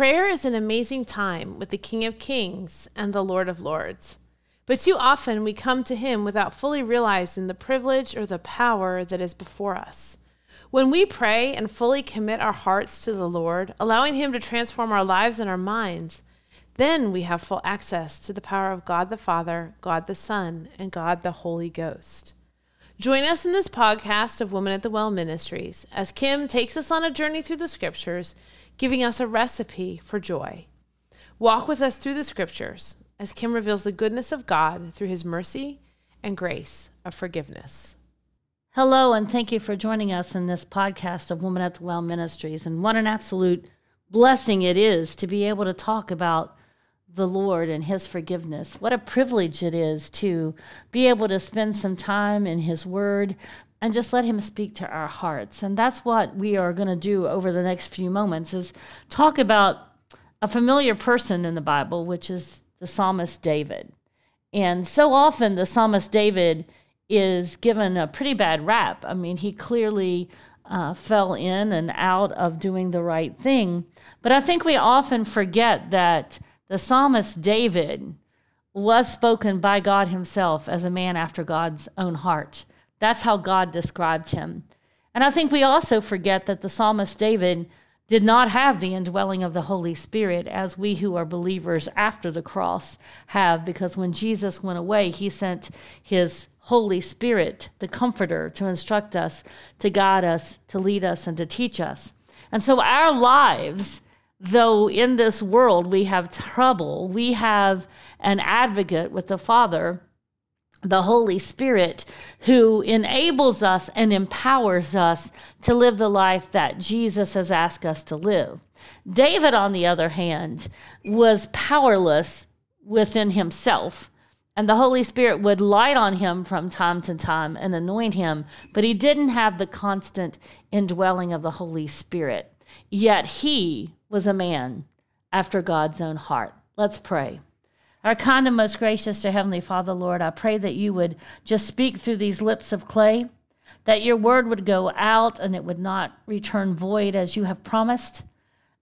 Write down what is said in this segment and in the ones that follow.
Prayer is an amazing time with the King of Kings and the Lord of Lords. But too often we come to Him without fully realizing the privilege or the power that is before us. When we pray and fully commit our hearts to the Lord, allowing Him to transform our lives and our minds, then we have full access to the power of God the Father, God the Son, and God the Holy Ghost. Join us in this podcast of Women at the Well Ministries as Kim takes us on a journey through the scriptures, giving us a recipe for joy. Walk with us through the scriptures as Kim reveals the goodness of God through his mercy and grace of forgiveness. Hello, and thank you for joining us in this podcast of Woman at the Well Ministries. And what an absolute blessing it is to be able to talk about the Lord and His forgiveness. What a privilege it is to be able to spend some time in His Word and just let Him speak to our hearts. And that's what we are going to do over the next few moments is talk about a familiar person in the Bible, which is the psalmist David. And so often the psalmist David is given a pretty bad rap. I mean, he clearly uh, fell in and out of doing the right thing. But I think we often forget that the psalmist David was spoken by God himself as a man after God's own heart. That's how God described him. And I think we also forget that the psalmist David did not have the indwelling of the Holy Spirit as we who are believers after the cross have, because when Jesus went away, he sent his Holy Spirit, the Comforter, to instruct us, to guide us, to lead us, and to teach us. And so our lives, though in this world we have trouble, we have an advocate with the Father the Holy Spirit who enables us and empowers us to live the life that Jesus has asked us to live. David, on the other hand, was powerless within himself. And the Holy Spirit would light on him from time to time and anoint him, but he didn't have the constant indwelling of the Holy Spirit. Yet he was a man after God's own heart. Let's pray. Our kind and most gracious to Heavenly Father, Lord, I pray that you would just speak through these lips of clay, that your word would go out and it would not return void as you have promised.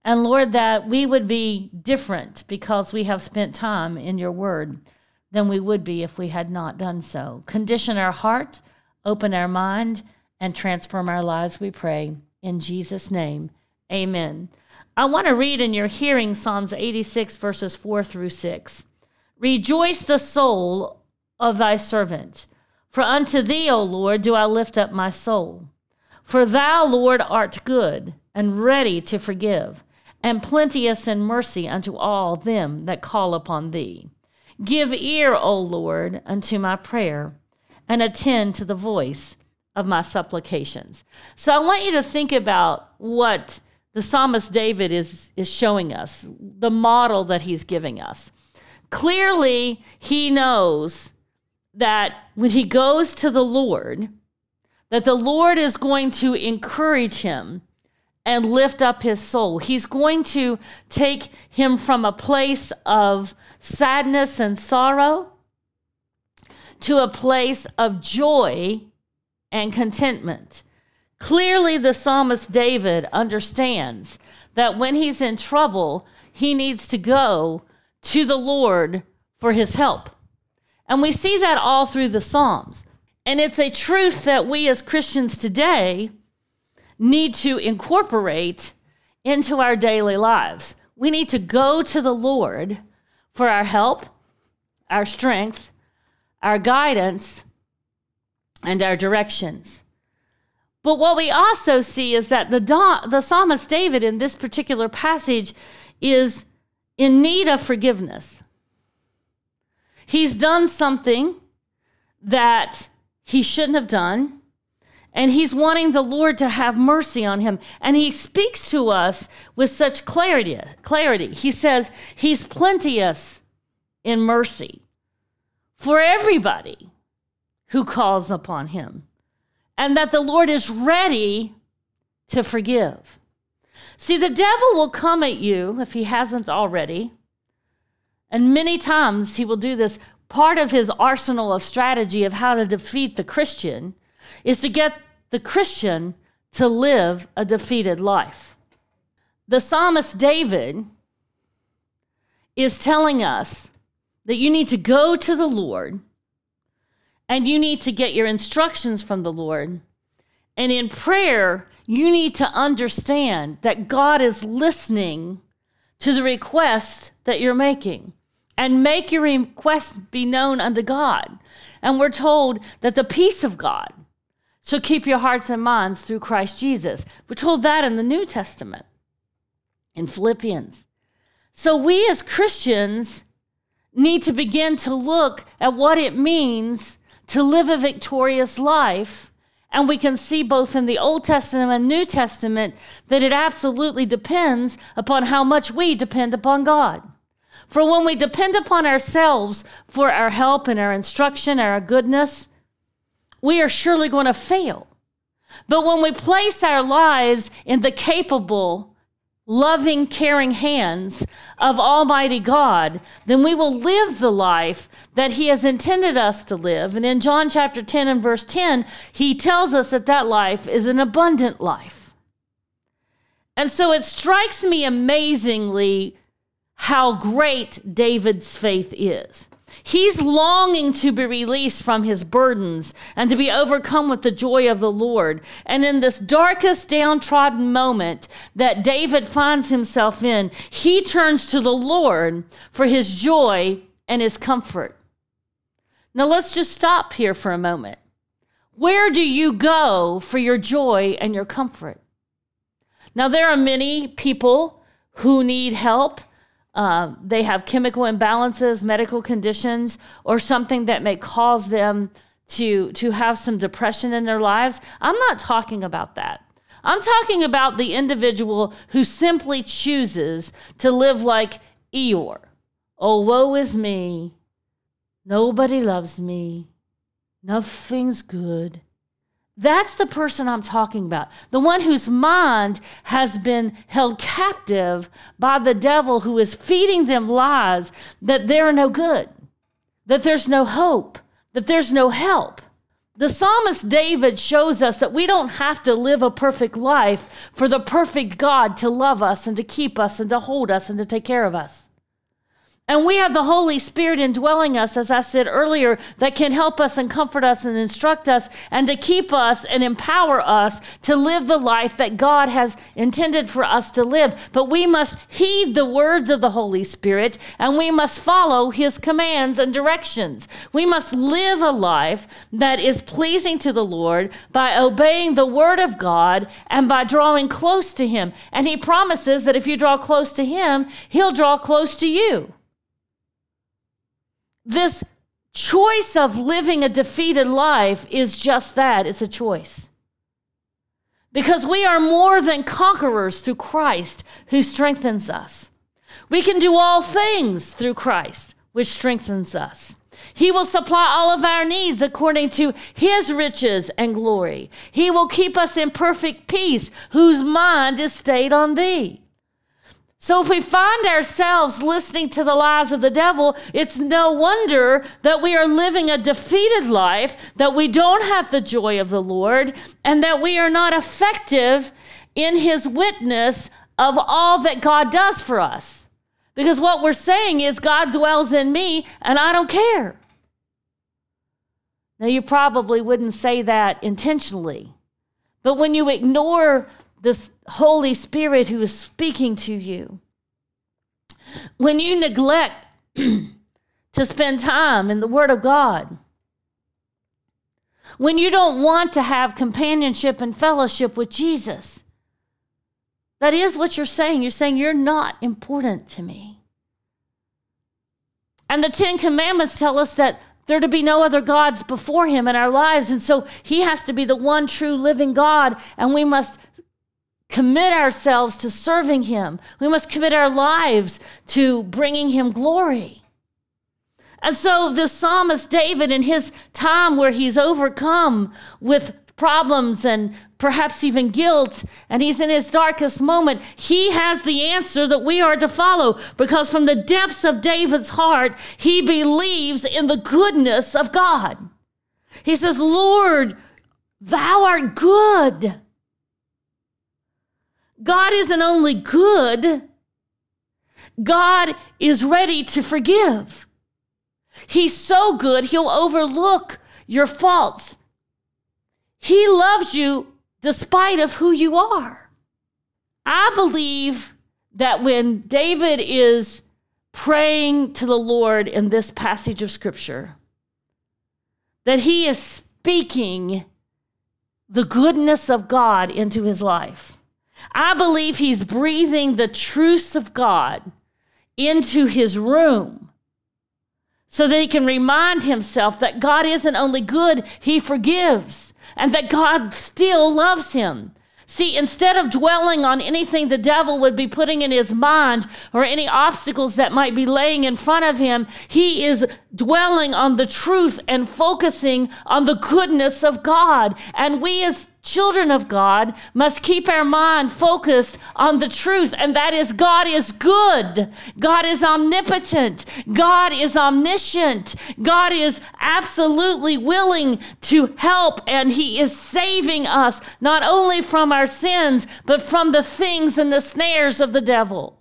And Lord, that we would be different because we have spent time in your word than we would be if we had not done so. Condition our heart, open our mind, and transform our lives, we pray. In Jesus' name, amen. I want to read in your hearing Psalms 86, verses 4 through 6. Rejoice the soul of thy servant. For unto thee, O Lord, do I lift up my soul. For thou, Lord, art good and ready to forgive, and plenteous in mercy unto all them that call upon thee. Give ear, O Lord, unto my prayer, and attend to the voice of my supplications. So I want you to think about what the psalmist David is, is showing us, the model that he's giving us. Clearly, he knows that when he goes to the Lord, that the Lord is going to encourage him and lift up his soul. He's going to take him from a place of sadness and sorrow to a place of joy and contentment. Clearly, the psalmist David understands that when he's in trouble, he needs to go to the Lord for his help. And we see that all through the Psalms. And it's a truth that we as Christians today need to incorporate into our daily lives. We need to go to the Lord for our help, our strength, our guidance, and our directions. But what we also see is that the, the psalmist David in this particular passage is in need of forgiveness. He's done something that he shouldn't have done, and he's wanting the Lord to have mercy on him. And he speaks to us with such clarity. Clarity. He says he's plenteous in mercy for everybody who calls upon him, and that the Lord is ready to forgive. See, the devil will come at you if he hasn't already. And many times he will do this. Part of his arsenal of strategy of how to defeat the Christian is to get the Christian to live a defeated life. The psalmist David is telling us that you need to go to the Lord and you need to get your instructions from the Lord. And in prayer, you need to understand that God is listening to the request that you're making and make your request be known unto God. And we're told that the peace of God shall keep your hearts and minds through Christ Jesus. We're told that in the New Testament, in Philippians. So we as Christians need to begin to look at what it means to live a victorious life and we can see both in the Old Testament and New Testament that it absolutely depends upon how much we depend upon God. For when we depend upon ourselves for our help and our instruction, our goodness, we are surely going to fail. But when we place our lives in the capable, loving, caring hands of Almighty God, then we will live the life that He has intended us to live. And in John chapter 10 and verse 10, He tells us that that life is an abundant life. And so it strikes me amazingly how great David's faith is. He's longing to be released from his burdens and to be overcome with the joy of the Lord. And in this darkest, downtrodden moment that David finds himself in, he turns to the Lord for his joy and his comfort. Now, let's just stop here for a moment. Where do you go for your joy and your comfort? Now, there are many people who need help uh, they have chemical imbalances, medical conditions, or something that may cause them to, to have some depression in their lives. I'm not talking about that. I'm talking about the individual who simply chooses to live like Eeyore. Oh, woe is me. Nobody loves me. Nothing's good. That's the person I'm talking about. The one whose mind has been held captive by the devil who is feeding them lies that they're no good, that there's no hope, that there's no help. The psalmist David shows us that we don't have to live a perfect life for the perfect God to love us and to keep us and to hold us and to take care of us. And we have the Holy Spirit indwelling us, as I said earlier, that can help us and comfort us and instruct us and to keep us and empower us to live the life that God has intended for us to live. But we must heed the words of the Holy Spirit and we must follow his commands and directions. We must live a life that is pleasing to the Lord by obeying the word of God and by drawing close to him. And he promises that if you draw close to him, he'll draw close to you this choice of living a defeated life is just that it's a choice. Because we are more than conquerors through Christ who strengthens us. We can do all things through Christ, which strengthens us. He will supply all of our needs according to his riches and glory. He will keep us in perfect peace, whose mind is stayed on thee. So if we find ourselves listening to the lies of the devil, it's no wonder that we are living a defeated life, that we don't have the joy of the Lord, and that we are not effective in his witness of all that God does for us. Because what we're saying is, God dwells in me and I don't care. Now, you probably wouldn't say that intentionally, but when you ignore the Holy Spirit who is speaking to you. When you neglect to spend time in the Word of God, when you don't want to have companionship and fellowship with Jesus. That is what you're saying. You're saying you're not important to me. And the Ten Commandments tell us that there to be no other gods before him in our lives. And so he has to be the one true living God, and we must commit ourselves to serving him. We must commit our lives to bringing him glory. And so the psalmist David, in his time where he's overcome with problems and perhaps even guilt, and he's in his darkest moment, he has the answer that we are to follow because from the depths of David's heart, he believes in the goodness of God. He says, Lord, thou art good. God isn't only good, God is ready to forgive. He's so good, he'll overlook your faults. He loves you despite of who you are. I believe that when David is praying to the Lord in this passage of scripture, that he is speaking the goodness of God into his life. I believe he's breathing the truths of God into his room so that he can remind himself that God isn't only good, he forgives, and that God still loves him. See, instead of dwelling on anything the devil would be putting in his mind or any obstacles that might be laying in front of him, he is dwelling on the truth and focusing on the goodness of God. And we as children of God must keep our mind focused on the truth, and that is God is good. God is omnipotent. God is omniscient. God is absolutely willing to help, and He is saving us not only from our sins, but from the things and the snares of the devil.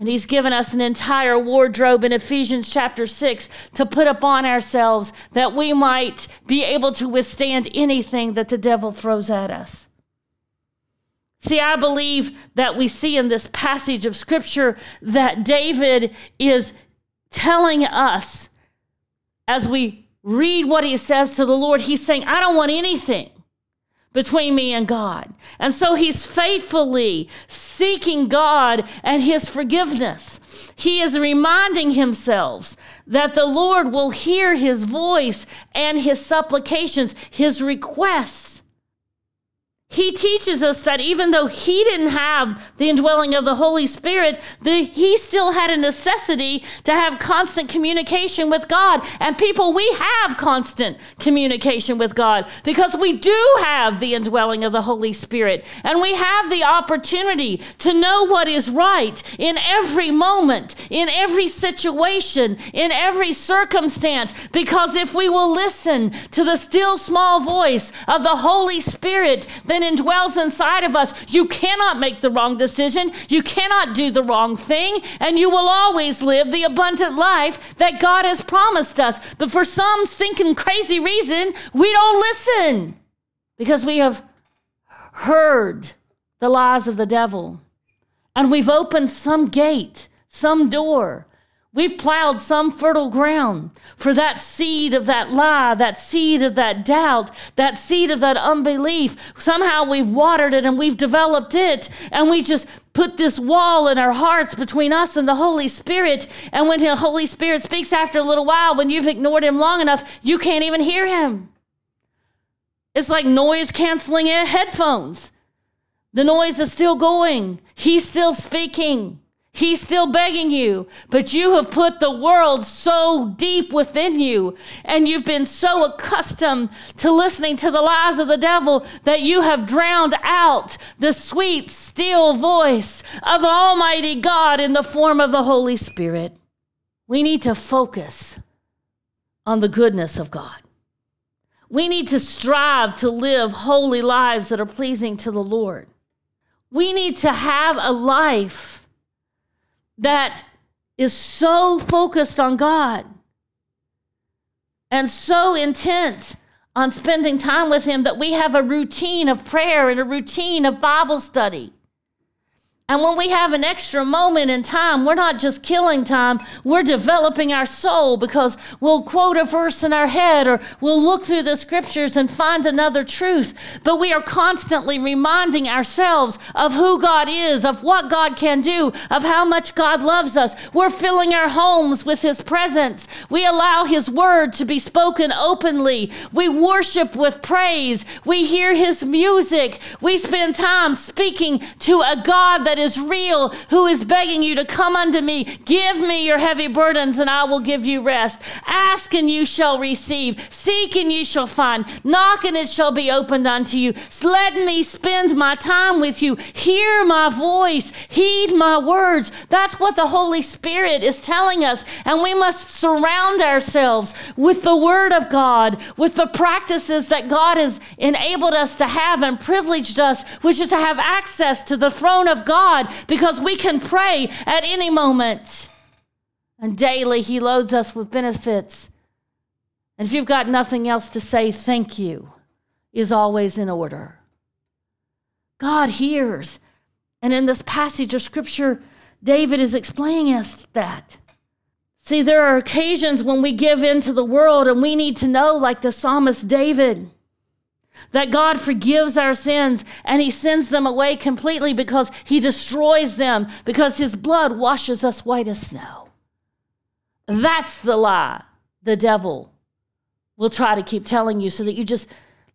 And he's given us an entire wardrobe in Ephesians chapter 6 to put upon ourselves that we might be able to withstand anything that the devil throws at us. See, I believe that we see in this passage of scripture that David is telling us as we read what he says to the Lord, he's saying, I don't want anything between me and God. And so he's faithfully seeking God and his forgiveness. He is reminding himself that the Lord will hear his voice and his supplications, his requests. He teaches us that even though he didn't have the indwelling of the Holy Spirit, the, he still had a necessity to have constant communication with God. And people, we have constant communication with God because we do have the indwelling of the Holy Spirit. And we have the opportunity to know what is right in every moment, in every situation, in every circumstance. Because if we will listen to the still small voice of the Holy Spirit, then indwells inside of us, you cannot make the wrong decision. You cannot do the wrong thing. And you will always live the abundant life that God has promised us. But for some stinking crazy reason, we don't listen because we have heard the lies of the devil. And we've opened some gate, some door We've plowed some fertile ground for that seed of that lie, that seed of that doubt, that seed of that unbelief. Somehow we've watered it and we've developed it, and we just put this wall in our hearts between us and the Holy Spirit. And when the Holy Spirit speaks after a little while, when you've ignored him long enough, you can't even hear him. It's like noise canceling headphones. The noise is still going, he's still speaking. He's still begging you, but you have put the world so deep within you, and you've been so accustomed to listening to the lies of the devil that you have drowned out the sweet, still voice of Almighty God in the form of the Holy Spirit. We need to focus on the goodness of God. We need to strive to live holy lives that are pleasing to the Lord. We need to have a life that is so focused on God and so intent on spending time with Him that we have a routine of prayer and a routine of Bible study. And when we have an extra moment in time, we're not just killing time, we're developing our soul because we'll quote a verse in our head or we'll look through the scriptures and find another truth. But we are constantly reminding ourselves of who God is, of what God can do, of how much God loves us. We're filling our homes with His presence. We allow His word to be spoken openly. We worship with praise. We hear His music. We spend time speaking to a God that is real, who is begging you to come unto me. Give me your heavy burdens, and I will give you rest. Ask, and you shall receive. Seek, and you shall find. Knock, and it shall be opened unto you. Let me spend my time with you. Hear my voice. Heed my words. That's what the Holy Spirit is telling us. And we must surround ourselves with the Word of God, with the practices that God has enabled us to have and privileged us, which is to have access to the throne of God God because we can pray at any moment. And daily, He loads us with benefits. And if you've got nothing else to say, thank you is always in order. God hears. And in this passage of Scripture, David is explaining us that. See, there are occasions when we give in to the world and we need to know, like the psalmist David, that God forgives our sins and he sends them away completely because he destroys them, because his blood washes us white as snow. That's the lie the devil will try to keep telling you so that you just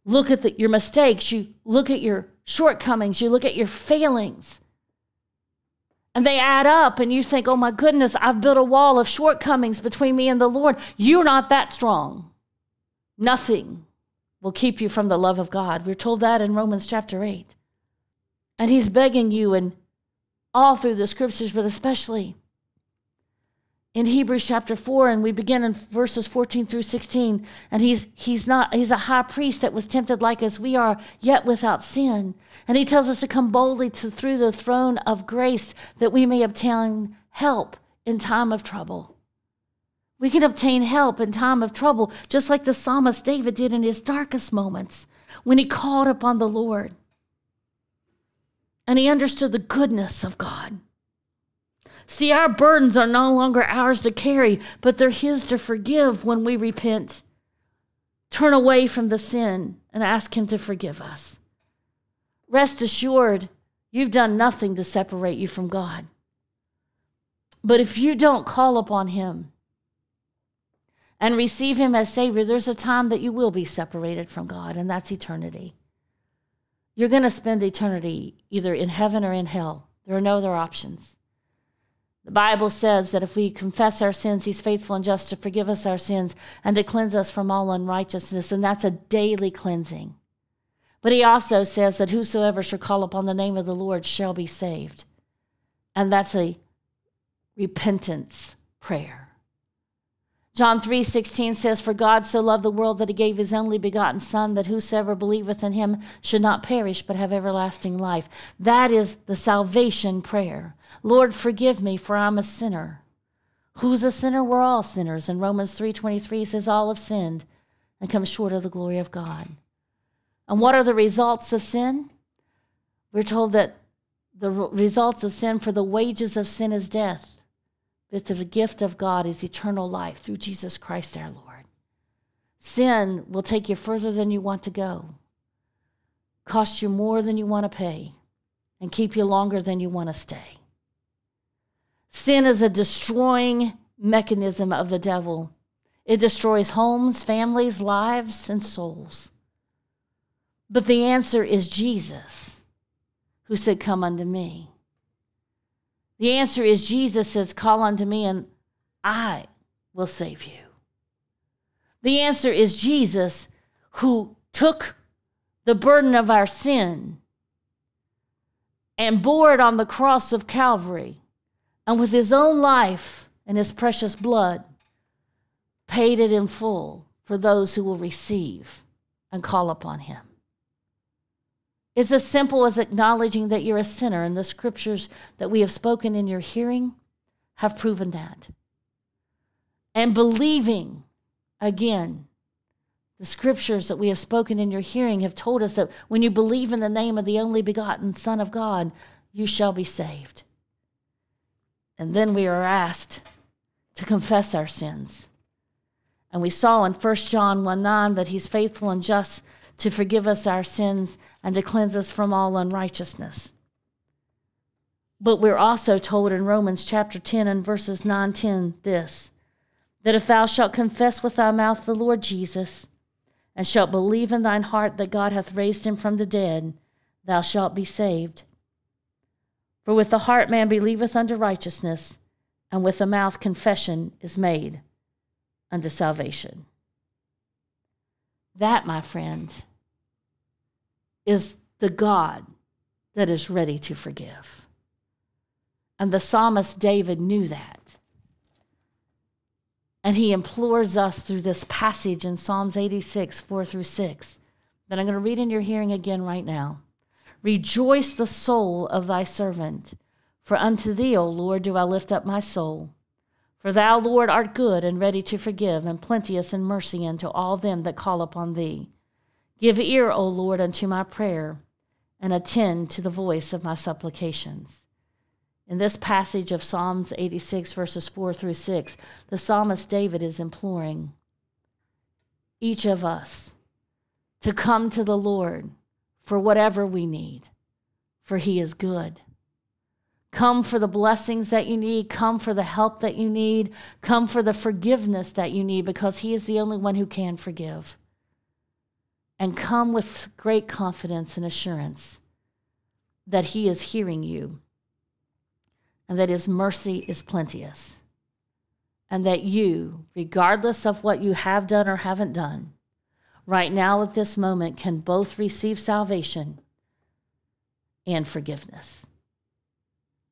look at the, your mistakes, you look at your shortcomings, you look at your failings. And they add up, and you think, oh my goodness, I've built a wall of shortcomings between me and the Lord. You're not that strong. Nothing will keep you from the love of God. We're told that in Romans chapter 8. And he's begging you, and all through the scriptures, but especially in Hebrews chapter 4, and we begin in verses 14 through 16. And he's, he's not, he's a high priest that was tempted like as we are, yet without sin. And he tells us to come boldly to, through the throne of grace that we may obtain help in time of trouble. We can obtain help in time of trouble, just like the psalmist David did in his darkest moments when he called upon the Lord. And he understood the goodness of God. See, our burdens are no longer ours to carry, but they're His to forgive when we repent, turn away from the sin, and ask Him to forgive us. Rest assured, you've done nothing to separate you from God. But if you don't call upon Him, and receive Him as Savior, there's a time that you will be separated from God, and that's eternity. You're going to spend eternity either in heaven or in hell. There are no other options. The Bible says that if we confess our sins, He's faithful and just to forgive us our sins and to cleanse us from all unrighteousness, and that's a daily cleansing. But He also says that whosoever shall call upon the name of the Lord shall be saved. And that's a repentance prayer. John 3:16 says for God so loved the world that he gave his only begotten son that whosoever believeth in him should not perish but have everlasting life. That is the salvation prayer. Lord forgive me for I'm a sinner. Who's a sinner? We're all sinners. And Romans 3:23 says all have sinned and come short of the glory of God. And what are the results of sin? We're told that the results of sin for the wages of sin is death that the gift of God is eternal life through Jesus Christ our Lord. Sin will take you further than you want to go, cost you more than you want to pay, and keep you longer than you want to stay. Sin is a destroying mechanism of the devil. It destroys homes, families, lives, and souls. But the answer is Jesus, who said, Come unto me. The answer is Jesus says, Call unto me and I will save you. The answer is Jesus who took the burden of our sin and bore it on the cross of Calvary and with his own life and his precious blood paid it in full for those who will receive and call upon him. It's as simple as acknowledging that you're a sinner, and the scriptures that we have spoken in your hearing have proven that. And believing, again, the scriptures that we have spoken in your hearing have told us that when you believe in the name of the only begotten Son of God, you shall be saved. And then we are asked to confess our sins. And we saw in 1 John 1 9 that he's faithful and just to forgive us our sins and to cleanse us from all unrighteousness. But we're also told in Romans chapter 10 and verses 9 10 this that if thou shalt confess with thy mouth the Lord Jesus, and shalt believe in thine heart that God hath raised him from the dead, thou shalt be saved. For with the heart man believeth unto righteousness, and with the mouth confession is made unto salvation. That, my friend, is the God that is ready to forgive. And the psalmist David knew that. And he implores us through this passage in Psalms 86, 4 through 6, that I'm going to read in your hearing again right now. Rejoice the soul of thy servant, for unto thee, O Lord, do I lift up my soul. For thou, Lord, art good and ready to forgive, and plenteous in mercy unto all them that call upon thee. Give ear, O Lord, unto my prayer, and attend to the voice of my supplications. In this passage of Psalms 86, verses 4 through 6, the psalmist David is imploring each of us to come to the Lord for whatever we need, for he is good. Come for the blessings that you need. Come for the help that you need. Come for the forgiveness that you need because He is the only one who can forgive. And come with great confidence and assurance that He is hearing you and that His mercy is plenteous. And that you, regardless of what you have done or haven't done, right now at this moment can both receive salvation and forgiveness.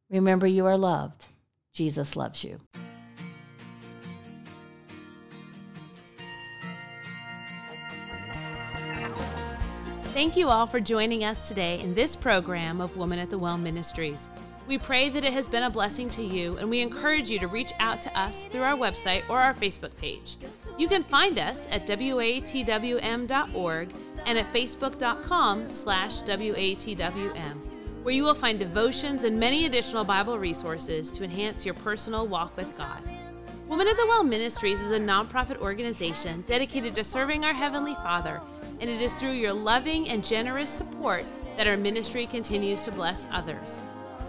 Remember, you are loved. Jesus loves you. Thank you all for joining us today in this program of Woman at the Well Ministries. We pray that it has been a blessing to you, and we encourage you to reach out to us through our website or our Facebook page. You can find us at watwm.org and at facebook.com slash watwm, where you will find devotions and many additional Bible resources to enhance your personal walk with God. Woman at the Well Ministries is a nonprofit organization dedicated to serving our Heavenly Father, and it is through your loving and generous support that our ministry continues to bless others.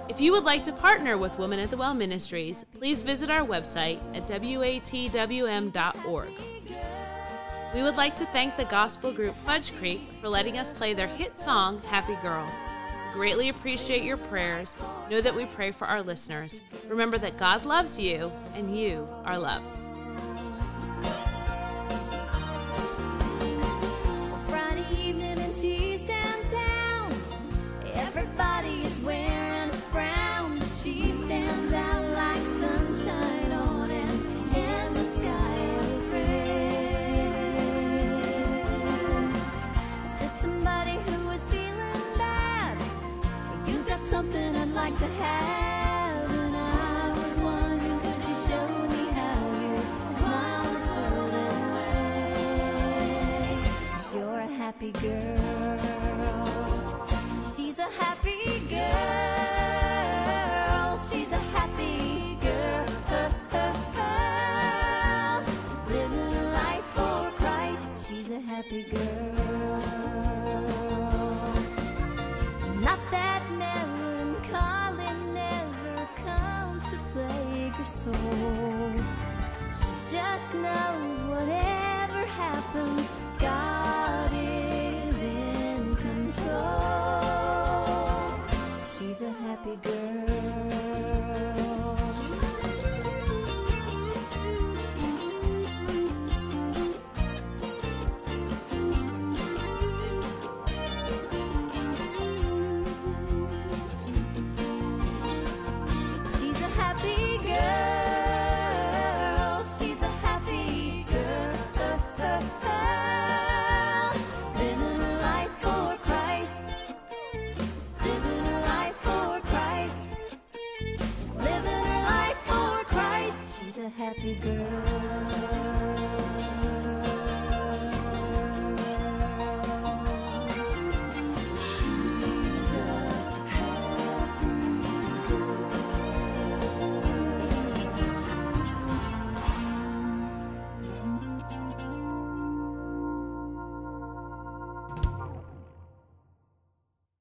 If you would like to partner with Women at the Well Ministries, please visit our website at watwm.org. We would like to thank the gospel group Fudge Creek for letting us play their hit song, Happy Girl. Greatly appreciate your prayers. Know that we pray for our listeners. Remember that God loves you and you are loved.